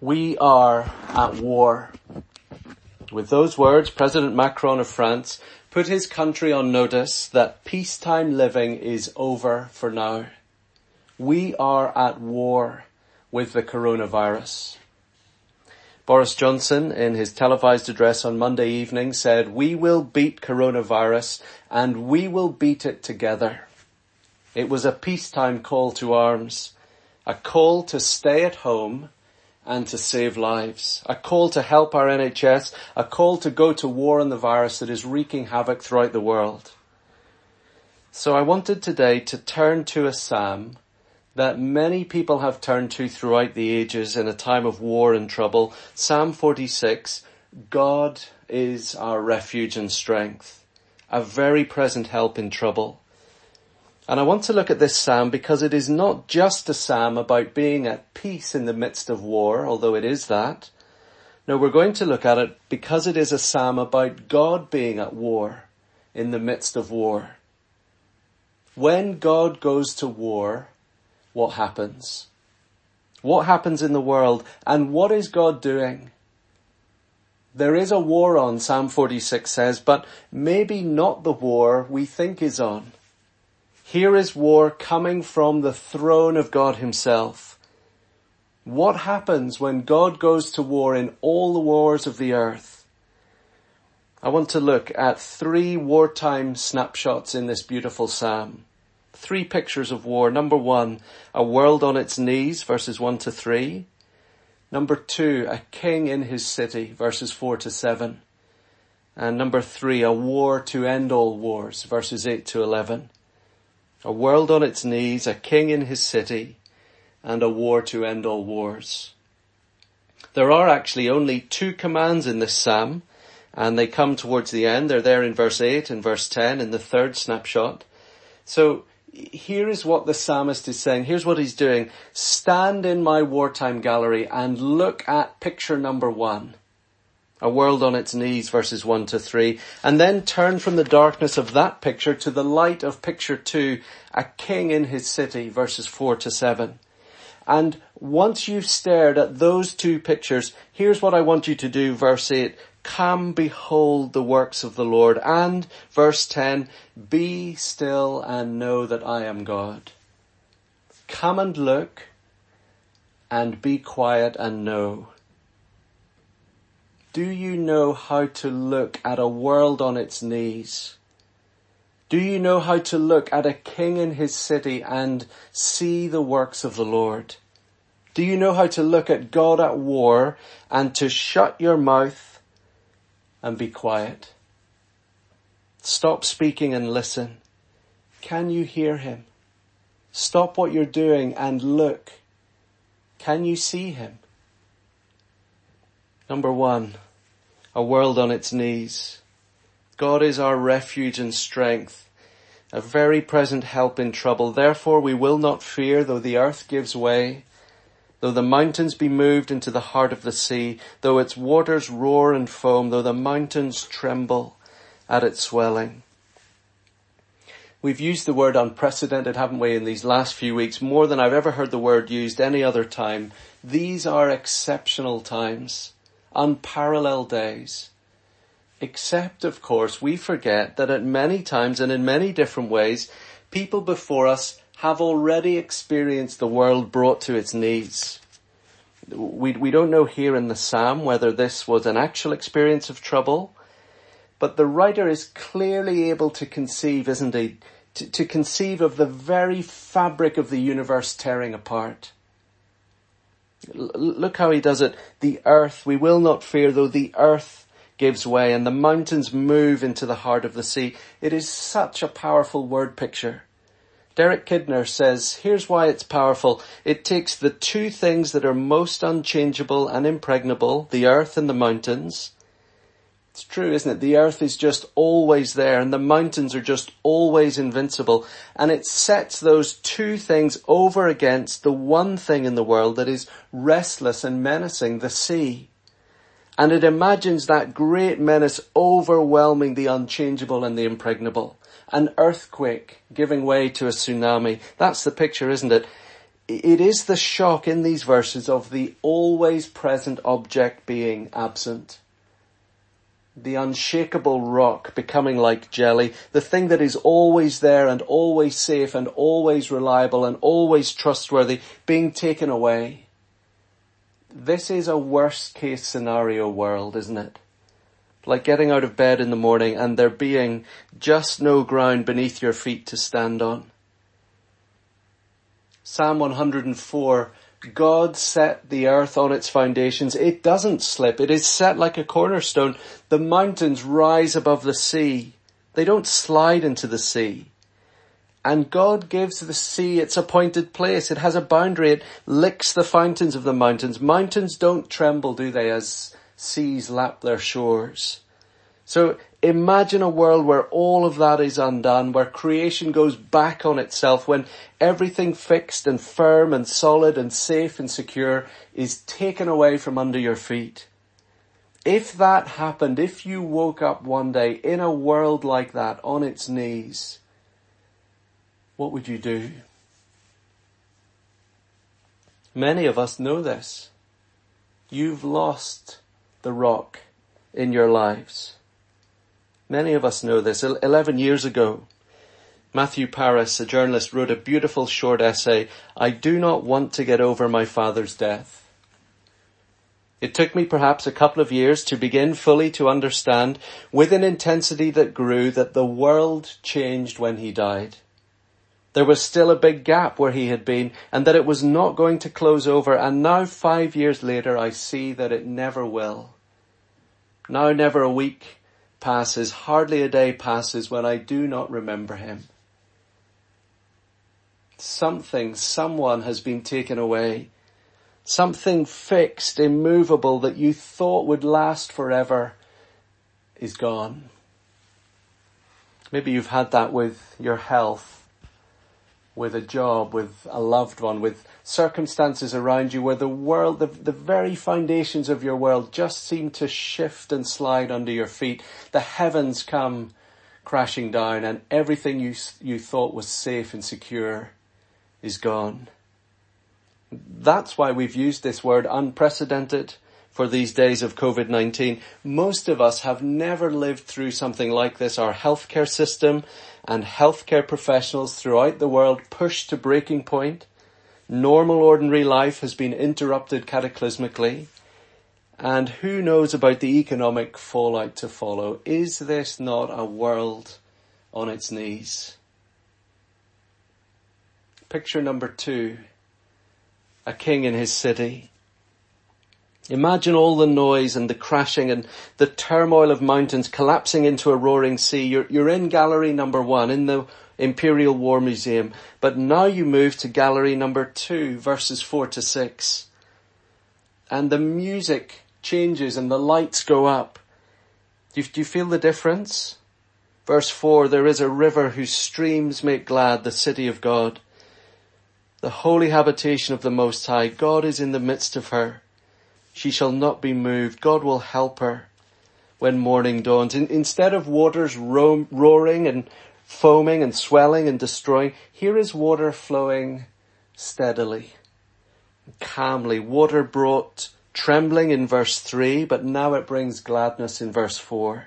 We are at war. With those words, President Macron of France put his country on notice that peacetime living is over for now. We are at war with the coronavirus. Boris Johnson, in his televised address on Monday evening, said, we will beat coronavirus and we will beat it together. It was a peacetime call to arms, a call to stay at home and to save lives. A call to help our NHS, a call to go to war on the virus that is wreaking havoc throughout the world. So I wanted today to turn to a psalm that many people have turned to throughout the ages in a time of war and trouble. Psalm 46, God is our refuge and strength, a very present help in trouble. And I want to look at this psalm because it is not just a psalm about being at peace in the midst of war, although it is that. No, we're going to look at it because it is a psalm about God being at war in the midst of war. When God goes to war, what happens? What happens in the world and what is God doing? There is a war on, Psalm 46 says, but maybe not the war we think is on. Here is war coming from the throne of God himself. What happens when God goes to war in all the wars of the earth? I want to look at three wartime snapshots in this beautiful psalm. Three pictures of war. Number one, a world on its knees, verses one to three. Number two, a king in his city, verses four to seven. And number three, a war to end all wars, verses eight to eleven a world on its knees, a king in his city, and a war to end all wars. There are actually only two commands in this psalm, and they come towards the end. They're there in verse 8 and verse 10 in the third snapshot. So here is what the psalmist is saying. Here's what he's doing. Stand in my wartime gallery and look at picture number one a world on its knees, verses 1 to 3, and then turn from the darkness of that picture to the light of picture 2, a king in his city, verses 4 to 7. And once you've stared at those two pictures, here's what I want you to do, verse 8, come behold the works of the Lord, and verse 10, be still and know that I am God. Come and look, and be quiet and know do you know how to look at a world on its knees? Do you know how to look at a king in his city and see the works of the Lord? Do you know how to look at God at war and to shut your mouth and be quiet? Stop speaking and listen. Can you hear him? Stop what you're doing and look. Can you see him? Number one, a world on its knees. God is our refuge and strength, a very present help in trouble. Therefore we will not fear though the earth gives way, though the mountains be moved into the heart of the sea, though its waters roar and foam, though the mountains tremble at its swelling. We've used the word unprecedented, haven't we, in these last few weeks, more than I've ever heard the word used any other time. These are exceptional times unparalleled days. Except, of course, we forget that at many times and in many different ways, people before us have already experienced the world brought to its knees. We, we don't know here in the Psalm whether this was an actual experience of trouble, but the writer is clearly able to conceive, isn't he, to, to conceive of the very fabric of the universe tearing apart. Look how he does it. The earth, we will not fear though the earth gives way and the mountains move into the heart of the sea. It is such a powerful word picture. Derek Kidner says, here's why it's powerful. It takes the two things that are most unchangeable and impregnable, the earth and the mountains, it's true, isn't it? The earth is just always there and the mountains are just always invincible. And it sets those two things over against the one thing in the world that is restless and menacing, the sea. And it imagines that great menace overwhelming the unchangeable and the impregnable. An earthquake giving way to a tsunami. That's the picture, isn't it? it is the shock in these verses of the always present object being absent. The unshakable rock becoming like jelly, the thing that is always there and always safe and always reliable and always trustworthy being taken away. This is a worst case scenario world, isn't it? Like getting out of bed in the morning and there being just no ground beneath your feet to stand on. Psalm 104, God set the earth on its foundations. It doesn't slip. It is set like a cornerstone. The mountains rise above the sea. They don't slide into the sea. And God gives the sea its appointed place. It has a boundary. It licks the fountains of the mountains. Mountains don't tremble, do they, as seas lap their shores. So imagine a world where all of that is undone, where creation goes back on itself, when everything fixed and firm and solid and safe and secure is taken away from under your feet. If that happened, if you woke up one day in a world like that on its knees, what would you do? Many of us know this. You've lost the rock in your lives. Many of us know this. Eleven years ago, Matthew Paris, a journalist, wrote a beautiful short essay, I do not want to get over my father's death. It took me perhaps a couple of years to begin fully to understand with an intensity that grew that the world changed when he died. There was still a big gap where he had been and that it was not going to close over and now five years later I see that it never will. Now never a week, passes, hardly a day passes when I do not remember him. Something, someone has been taken away. Something fixed, immovable that you thought would last forever is gone. Maybe you've had that with your health with a job, with a loved one, with circumstances around you where the world, the, the very foundations of your world just seem to shift and slide under your feet. The heavens come crashing down and everything you, you thought was safe and secure is gone. That's why we've used this word unprecedented for these days of COVID-19. Most of us have never lived through something like this. Our healthcare system and healthcare professionals throughout the world pushed to breaking point. Normal ordinary life has been interrupted cataclysmically. And who knows about the economic fallout to follow? Is this not a world on its knees? Picture number two. A king in his city. Imagine all the noise and the crashing and the turmoil of mountains collapsing into a roaring sea. You're, you're in gallery number one in the Imperial War Museum, but now you move to gallery number two, verses four to six. And the music changes and the lights go up. Do you, do you feel the difference? Verse four, there is a river whose streams make glad the city of God. The holy habitation of the Most High. God is in the midst of her. She shall not be moved. God will help her when morning dawns. In, instead of waters ro- roaring and foaming and swelling and destroying, here is water flowing steadily, calmly. Water brought trembling in verse three, but now it brings gladness in verse four.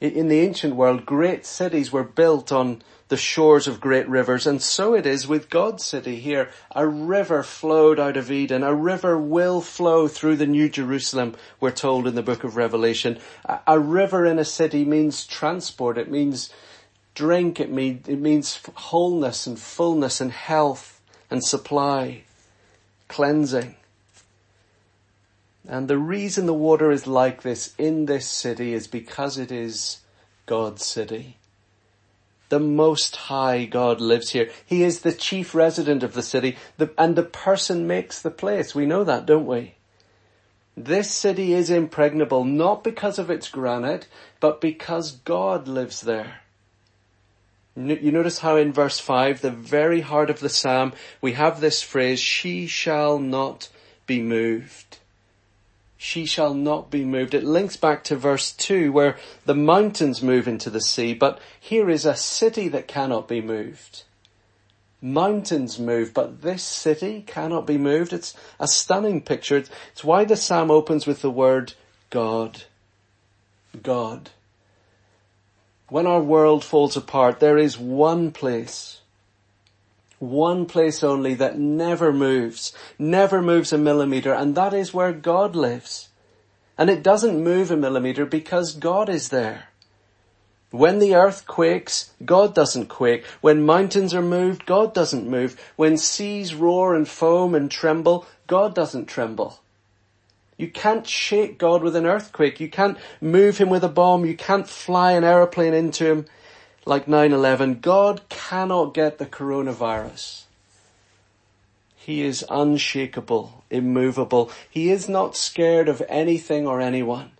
In the ancient world, great cities were built on the shores of great rivers. And so it is with God's city here. A river flowed out of Eden. A river will flow through the New Jerusalem, we're told in the book of Revelation. A, river in a city means transport. It means drink. It, mean, it means wholeness and fullness and health and supply, cleansing. And the reason the water is like this in this city is because it is God's city. The Most High God lives here. He is the chief resident of the city, the, and the person makes the place. We know that, don't we? This city is impregnable not because of its granite, but because God lives there. You notice how in verse 5, the very heart of the psalm, we have this phrase, she shall not be moved she shall not be moved. It links back to verse 2 where the mountains move into the sea, but here is a city that cannot be moved. Mountains move, but this city cannot be moved. It's a stunning picture. It's why the psalm opens with the word God. God. When our world falls apart, there is one place, one place only that never moves, never moves a millimeter, and that is where God lives. And it doesn't move a millimeter because God is there. When the earth quakes, God doesn't quake. When mountains are moved, God doesn't move. When seas roar and foam and tremble, God doesn't tremble. You can't shake God with an earthquake. You can't move him with a bomb. You can't fly an aeroplane into him like 9-11. God cannot get the coronavirus. He is unshakable, immovable. He is not scared of anything or anyone.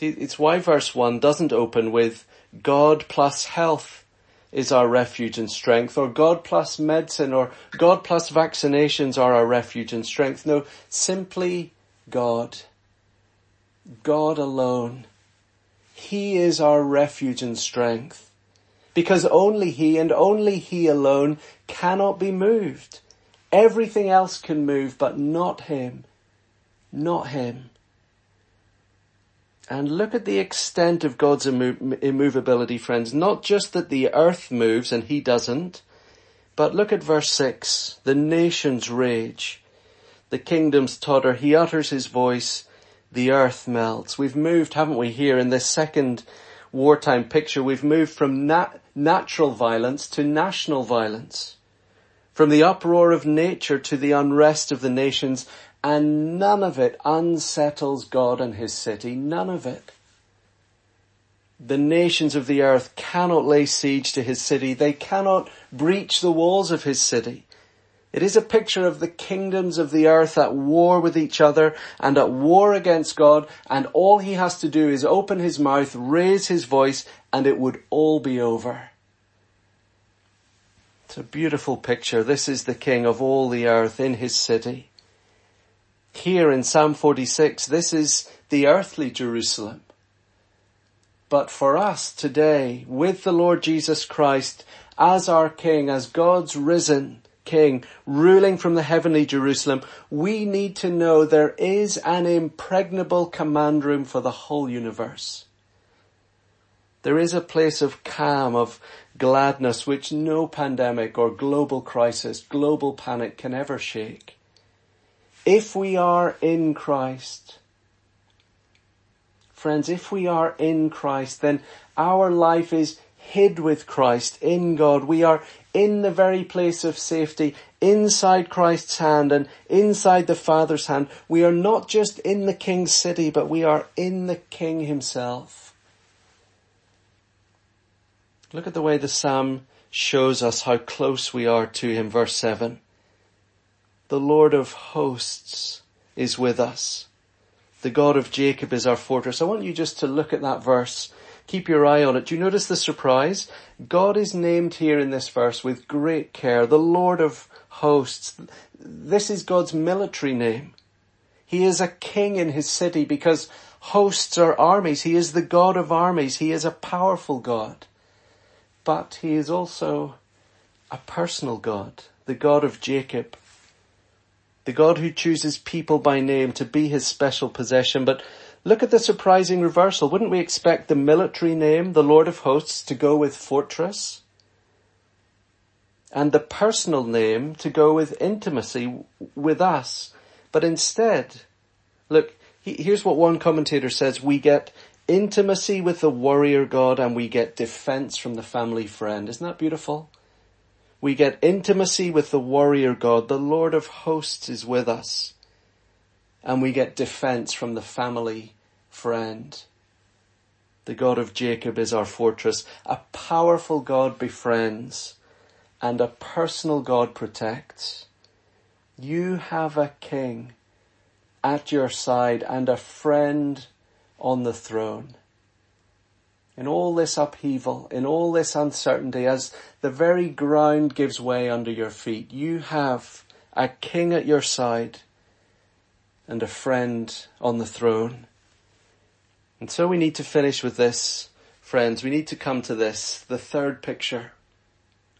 It's why verse 1 doesn't open with God plus health is our refuge and strength, or God plus medicine, or God plus vaccinations are our refuge and strength. No, simply God. God alone. He is our refuge and strength. Because only He and only He alone cannot be moved. Everything else can move, but not Him. Not Him. And look at the extent of God's immovability, friends. Not just that the earth moves and he doesn't, but look at verse 6. The nations rage. The kingdoms totter. He utters his voice. The earth melts. We've moved, haven't we, here in this second wartime picture. We've moved from nat- natural violence to national violence. From the uproar of nature to the unrest of the nations and none of it unsettles God and his city. None of it. The nations of the earth cannot lay siege to his city. They cannot breach the walls of his city. It is a picture of the kingdoms of the earth at war with each other and at war against God and all he has to do is open his mouth, raise his voice and it would all be over. It's a beautiful picture. This is the king of all the earth in his city. Here in Psalm 46, this is the earthly Jerusalem. But for us today, with the Lord Jesus Christ as our King, as God's risen King, ruling from the heavenly Jerusalem, we need to know there is an impregnable command room for the whole universe. There is a place of calm, of gladness, which no pandemic or global crisis, global panic can ever shake. If we are in Christ, friends, if we are in Christ, then our life is hid with Christ in God. We are in the very place of safety, inside Christ's hand and inside the Father's hand. We are not just in the King's city, but we are in the King himself. Look at the way the Psalm shows us how close we are to him. Verse 7. The Lord of hosts is with us. The God of Jacob is our fortress. I want you just to look at that verse. Keep your eye on it. Do you notice the surprise? God is named here in this verse with great care. The Lord of hosts. This is God's military name. He is a king in his city because hosts are armies. He is the God of armies. He is a powerful God. But he is also a personal God, the God of Jacob the God who chooses people by name to be his special possession. But look at the surprising reversal. Wouldn't we expect the military name, the Lord of hosts, to go with fortress? And the personal name to go with intimacy with us. But instead, look, here's what one commentator says. We get intimacy with the warrior God and we get defense from the family friend. Isn't that beautiful? We get intimacy with the warrior God. The Lord of hosts is with us. And we get defense from the family friend. The God of Jacob is our fortress. A powerful God befriends and a personal God protects. You have a king at your side and a friend on the throne in all this upheaval, in all this uncertainty, as the very ground gives way under your feet, you have a king at your side and a friend on the throne. And so we need to finish with this, friends. We need to come to this, the third picture.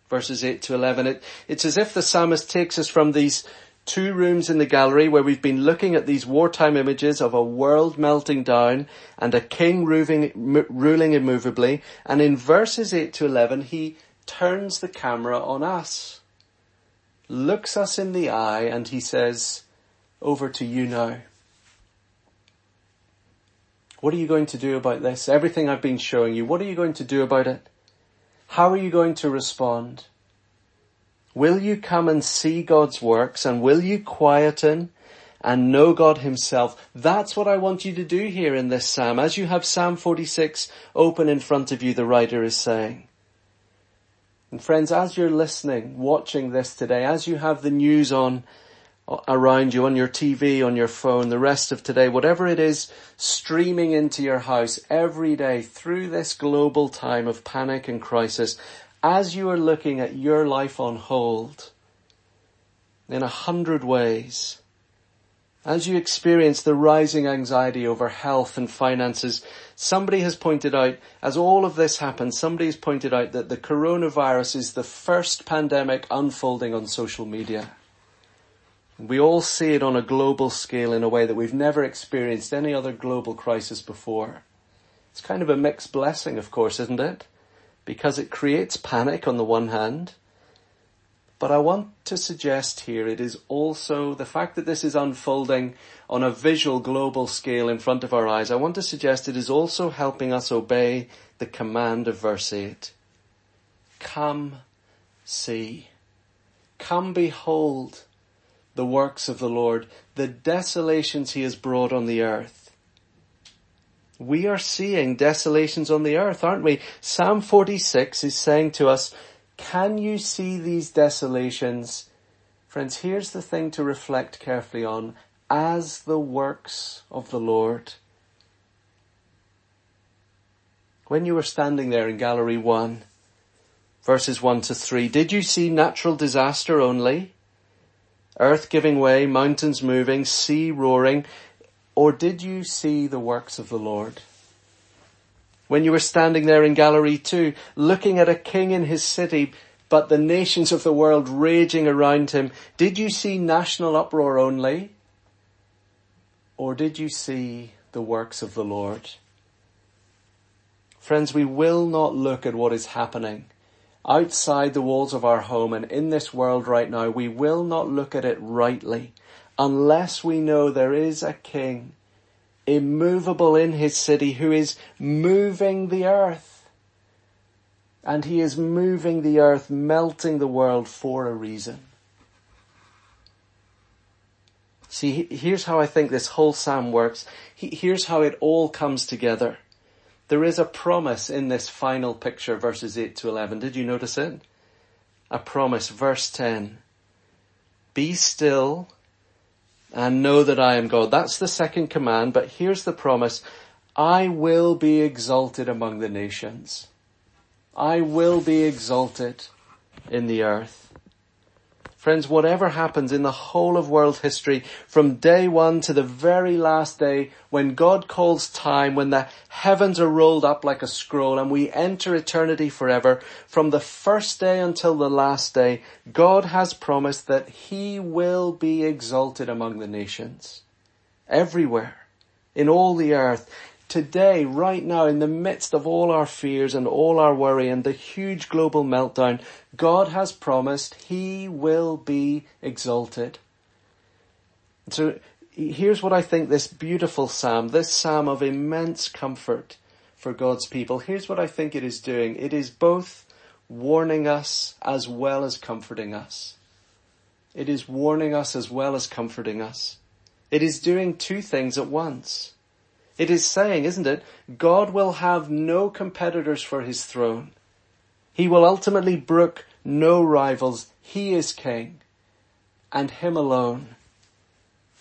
verses 8 to 11. It, it's as if the psalmist takes us from these two rooms in the gallery where we've been looking at these wartime images of a world melting down and a king ruling, ruling immovably. And in verses 8 to 11, he turns the camera on us, looks us in the eye, and he says, over to you now. What are you going to do about this? Everything I've been showing you, what are you going to do about it? How are you going to respond? Will you come and see God's works and will you quieten and know God himself? That's what I want you to do here in this Psalm. As you have Psalm 46 open in front of you, the writer is saying. And friends, as you're listening, watching this today, as you have the news on around you on your TV, on your phone, the rest of today, whatever it is streaming into your house every day through this global time of panic and crisis, as you are looking at your life on hold in a hundred ways, as you experience the rising anxiety over health and finances, somebody has pointed out, as all of this happens, somebody has pointed out that the coronavirus is the first pandemic unfolding on social media. We all see it on a global scale in a way that we've never experienced any other global crisis before. It's kind of a mixed blessing, of course, isn't it? Because it creates panic on the one hand, but I want to suggest here it is also the fact that this is unfolding on a visual global scale in front of our eyes. I want to suggest it is also helping us obey the command of verse 8. Come see. Come behold the works of the Lord, the desolations he has brought on the earth. We are seeing desolations on the earth, aren't we? Psalm 46 is saying to us, can you see these desolations? Friends, here's the thing to reflect carefully on as the works of the Lord. When you were standing there in gallery one, verses one to three, did you see natural disaster only? Earth giving way, mountains moving, sea roaring, or did you see the works of the Lord? When you were standing there in gallery two, looking at a king in his city, but the nations of the world raging around him, did you see national uproar only? Or did you see the works of the Lord? Friends, we will not look at what is happening outside the walls of our home and in this world right now, we will not look at it rightly unless we know there is a king immovable in his city who is moving the earth. And he is moving the earth, melting the world for a reason. See, here's how I think this whole psalm works. Here's how it all comes together. There is a promise in this final picture, verses 8 to 11. Did you notice it? A promise, verse 10. Be still and know that I am God. That's the second command, but here's the promise. I will be exalted among the nations. I will be exalted in the earth. Friends, whatever happens in the whole of world history, from day one to the very last day, when God calls time, when the heavens are rolled up like a scroll and we enter eternity forever, from the first day until the last day, God has promised that He will be exalted among the nations. Everywhere. In all the earth today, right now, in the midst of all our fears and all our worry and the huge global meltdown, God has promised He will be exalted. So here's what I think this beautiful psalm, this psalm of immense comfort for God's people, here's what I think it is doing. It is both warning us as well as comforting us. It is warning us as well as comforting us. It is doing two things at once. It is saying, isn't it? God will have no competitors for his throne. He will ultimately brook no rivals. He is king and him alone.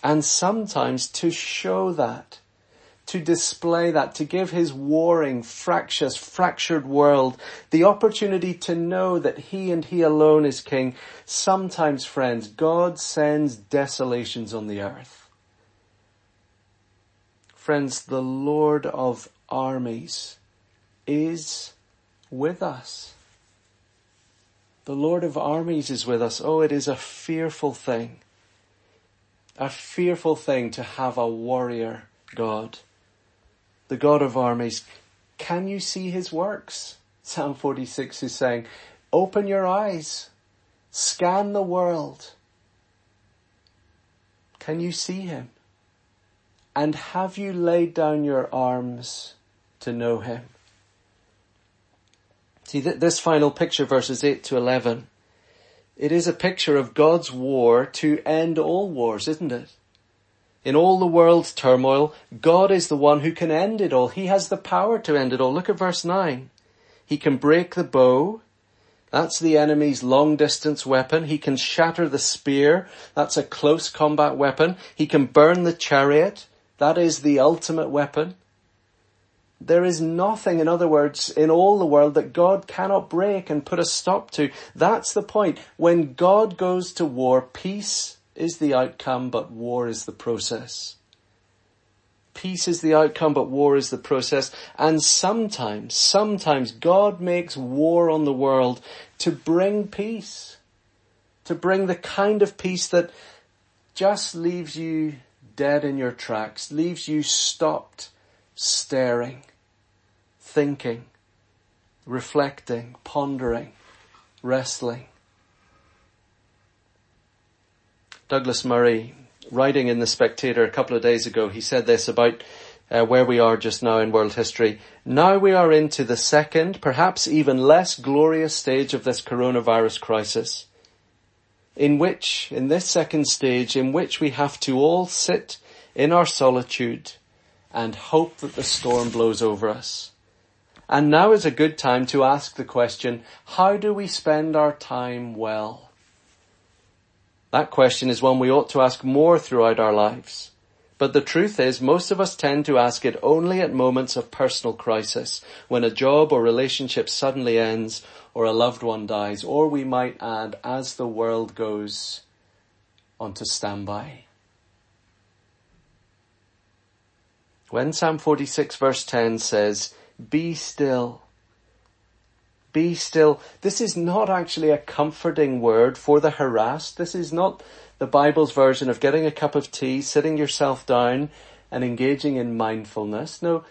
And sometimes to show that, to display that, to give his warring, fractious, fractured world the opportunity to know that he and he alone is king, sometimes friends, God sends desolations on the earth. Friends, the Lord of armies is with us. The Lord of armies is with us. Oh, it is a fearful thing. A fearful thing to have a warrior God. The God of armies. Can you see his works? Psalm 46 is saying, open your eyes. Scan the world. Can you see him? And have you laid down your arms to know him? See, that this final picture, verses 8 to 11, it is a picture of God's war to end all wars, isn't it? In all the world's turmoil, God is the one who can end it all. He has the power to end it all. Look at verse 9. He can break the bow. That's the enemy's long distance weapon. He can shatter the spear. That's a close combat weapon. He can burn the chariot. That is the ultimate weapon. There is nothing, in other words, in all the world that God cannot break and put a stop to. That's the point. When God goes to war, peace is the outcome, but war is the process. Peace is the outcome, but war is the process. And sometimes, sometimes God makes war on the world to bring peace. To bring the kind of peace that just leaves you dead in your tracks, leaves you stopped, staring thinking, reflecting, pondering, wrestling. Douglas Murray, writing in The Spectator a couple of days ago, he said this about uh, where we are just now in world history. Now we are into the second, perhaps even less glorious stage of this coronavirus crisis, in which, in this second stage, in which we have to all sit in our solitude and hope that the storm blows over us. And now is a good time to ask the question, how do we spend our time well? That question is one we ought to ask more throughout our lives. But the truth is, most of us tend to ask it only at moments of personal crisis, when a job or relationship suddenly ends, or a loved one dies, or we might add, as the world goes onto standby. When Psalm 46 verse 10 says, be still. Be still. This is not actually a comforting word for the harassed. This is not the Bible's version of getting a cup of tea, sitting yourself down and engaging in mindfulness. No,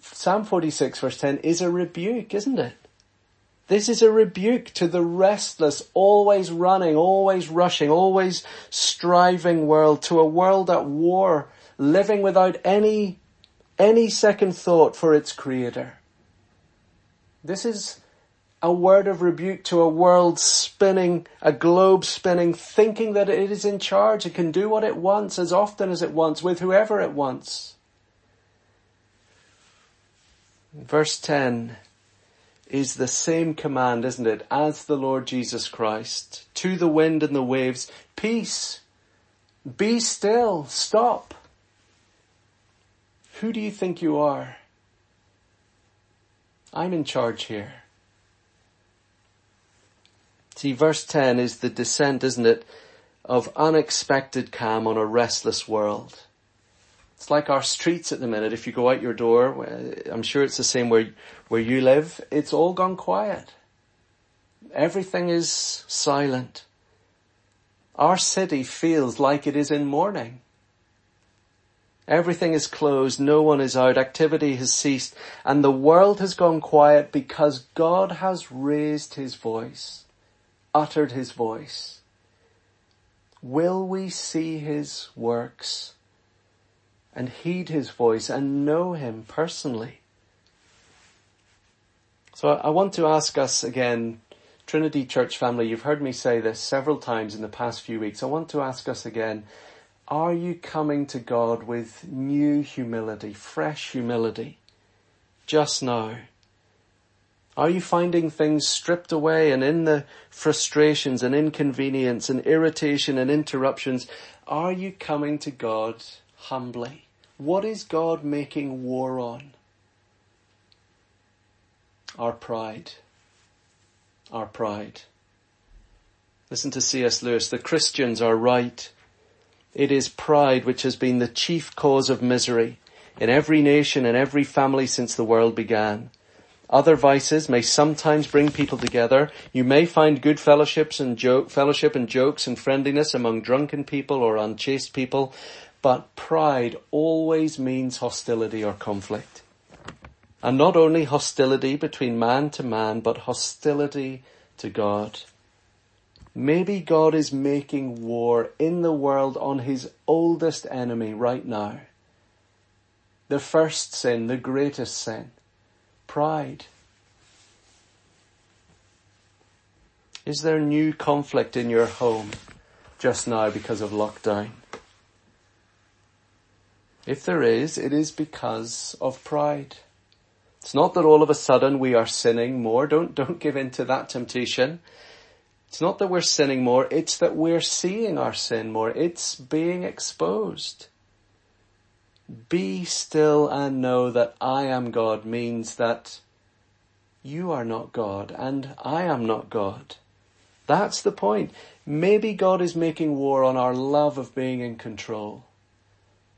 Psalm 46 verse 10 is a rebuke, isn't it? This is a rebuke to the restless, always running, always rushing, always striving world, to a world at war, living without any any second thought for its creator. This is a word of rebuke to a world spinning, a globe spinning, thinking that it is in charge. It can do what it wants as often as it wants with whoever it wants. Verse 10 is the same command, isn't it, as the Lord Jesus Christ to the wind and the waves. Peace. Be still. Stop. Who do you think you are? I'm in charge here. See, verse 10 is the descent, isn't it, of unexpected calm on a restless world. It's like our streets at the minute. If you go out your door, uh, I'm sure it's the same where, where you live. It's all gone quiet. Everything is silent. Our city feels like it is in mourning. Everything is closed. No one is out. Activity has ceased. And the world has gone quiet because God has raised his voice, uttered his voice. Will we see his works and heed his voice and know him personally? So I want to ask us again, Trinity Church family, you've heard me say this several times in the past few weeks. I want to ask us again, are you coming to God with new humility, fresh humility, just now? Are you finding things stripped away and in the frustrations and inconvenience and irritation and interruptions, are you coming to God humbly? What is God making war on? Our pride. Our pride. Listen to C.S. Lewis. The Christians are right it is pride which has been the chief cause of misery in every nation and every family since the world began. Other vices may sometimes bring people together. You may find good fellowships and joke, fellowship and jokes and friendliness among drunken people or unchaste people, but pride always means hostility or conflict. And not only hostility between man to man, but hostility to God. Maybe God is making war in the world on his oldest enemy right now. The first sin, the greatest sin pride? Is there new conflict in your home just now because of lockdown? If there is, it is because of pride. It's not that all of a sudden we are sinning more. Don't, don't give in to that temptation. It's not that we're sinning more. It's that we're seeing our sin more. It's being exposed. Be still and know that I am God means that you are not God and I am not God. That's the point. Maybe God is making war on our love of being in control.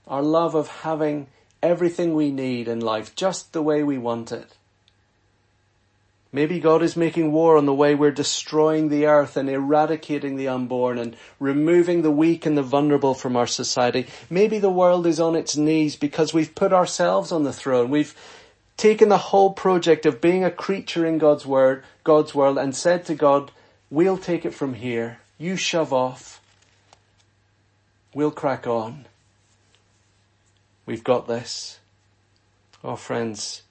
Our love of having everything we need in life just the way we want it. Maybe God is making war on the way we're destroying the earth and eradicating the unborn and removing the weak and the vulnerable from our society. Maybe the world is on its knees because we've put ourselves on the throne. We've taken the whole project of being a creature in God's word, God's world and said to God, we'll take it from here. You shove off. We'll crack on. We've got this. Oh friends,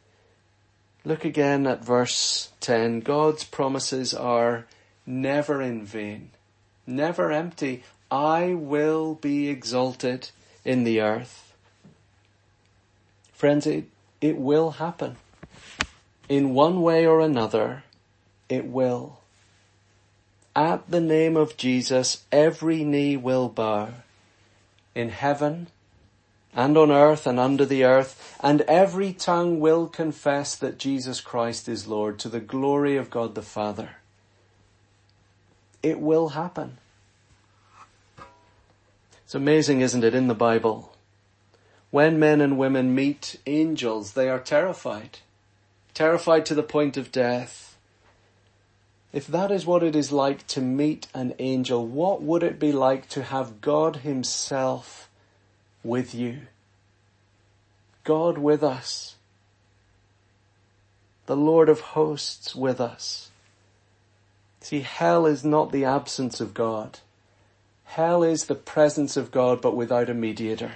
Look again at verse 10. God's promises are never in vain, never empty. I will be exalted in the earth. Friends, it, it will happen. In one way or another, it will. At the name of Jesus, every knee will bow in heaven and on earth and under the earth, and every tongue will confess that Jesus Christ is Lord to the glory of God the Father. It will happen. It's amazing, isn't it, in the Bible? When men and women meet angels, they are terrified. Terrified to the point of death. If that is what it is like to meet an angel, what would it be like to have God himself with you. God with us. The Lord of hosts with us. See, hell is not the absence of God. Hell is the presence of God, but without a mediator.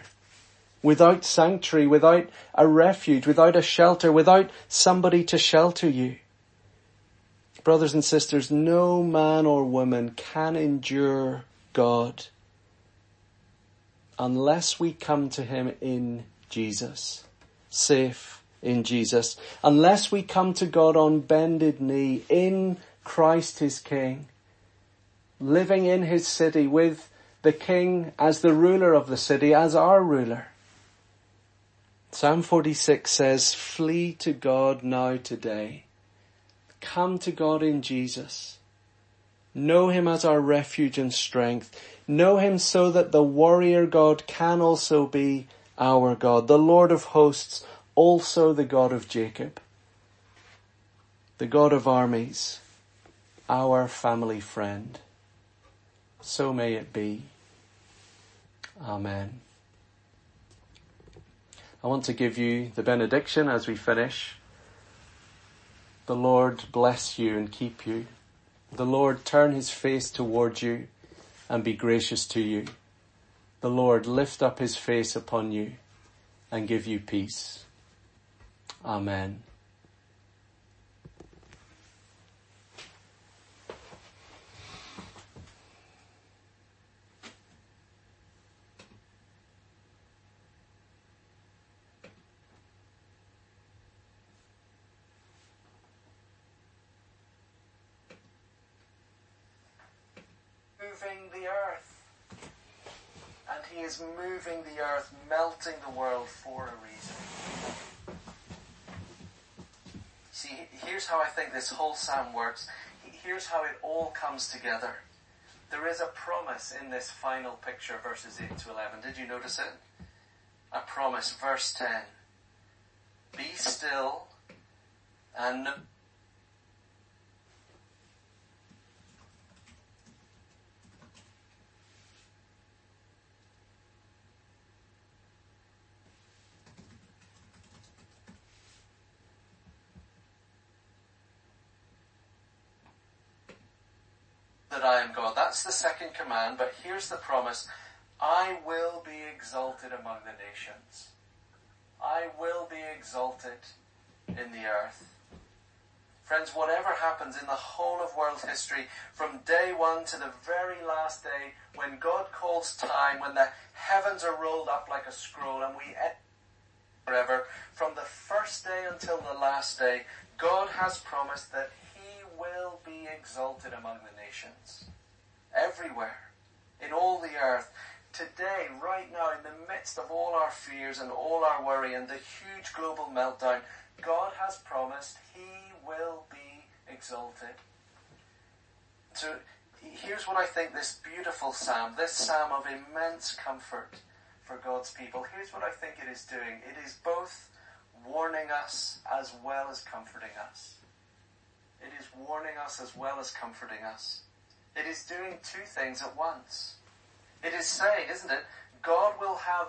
Without sanctuary, without a refuge, without a shelter, without somebody to shelter you. Brothers and sisters, no man or woman can endure God unless we come to Him in Jesus, safe in Jesus, unless we come to God on bended knee in Christ His King, living in His city with the King as the ruler of the city, as our ruler. Psalm 46 says, flee to God now today. Come to God in Jesus. Know Him as our refuge and strength. Know him so that the warrior God can also be our God, the Lord of hosts, also the God of Jacob, the God of armies, our family friend. So may it be. Amen. I want to give you the benediction as we finish. The Lord bless you and keep you. The Lord turn his face towards you and be gracious to you. The Lord lift up his face upon you and give you peace. Amen. moving the earth. And he is moving the earth, melting the world for a reason. See, here's how I psalm works. Here's how it all comes together. There is a promise in this final picture, verses 8 to 11. Did you notice it? A promise, verse 10. Be still And that I am God. That's the second command, but here's the promise. I will be exalted among the nations. I will be exalted in the earth. Friends, whatever happens in the whole of world history, from day one to the very last day, when God calls time, when the heavens are rolled up like a scroll and we end forever, from the first day until the last day, God has promised that exalted among the nations. Everywhere. In all the earth. Today, right now, in the midst of all our fears and all our worry and the huge global meltdown, God has promised He will be exalted. So here's what I think this beautiful psalm, this psalm of immense comfort for God's people, here's what I think it is doing. It is both warning us as well as comforting us. It is warning us as well as comforting us. It is doing two things at once. It is saying, isn't it? God will have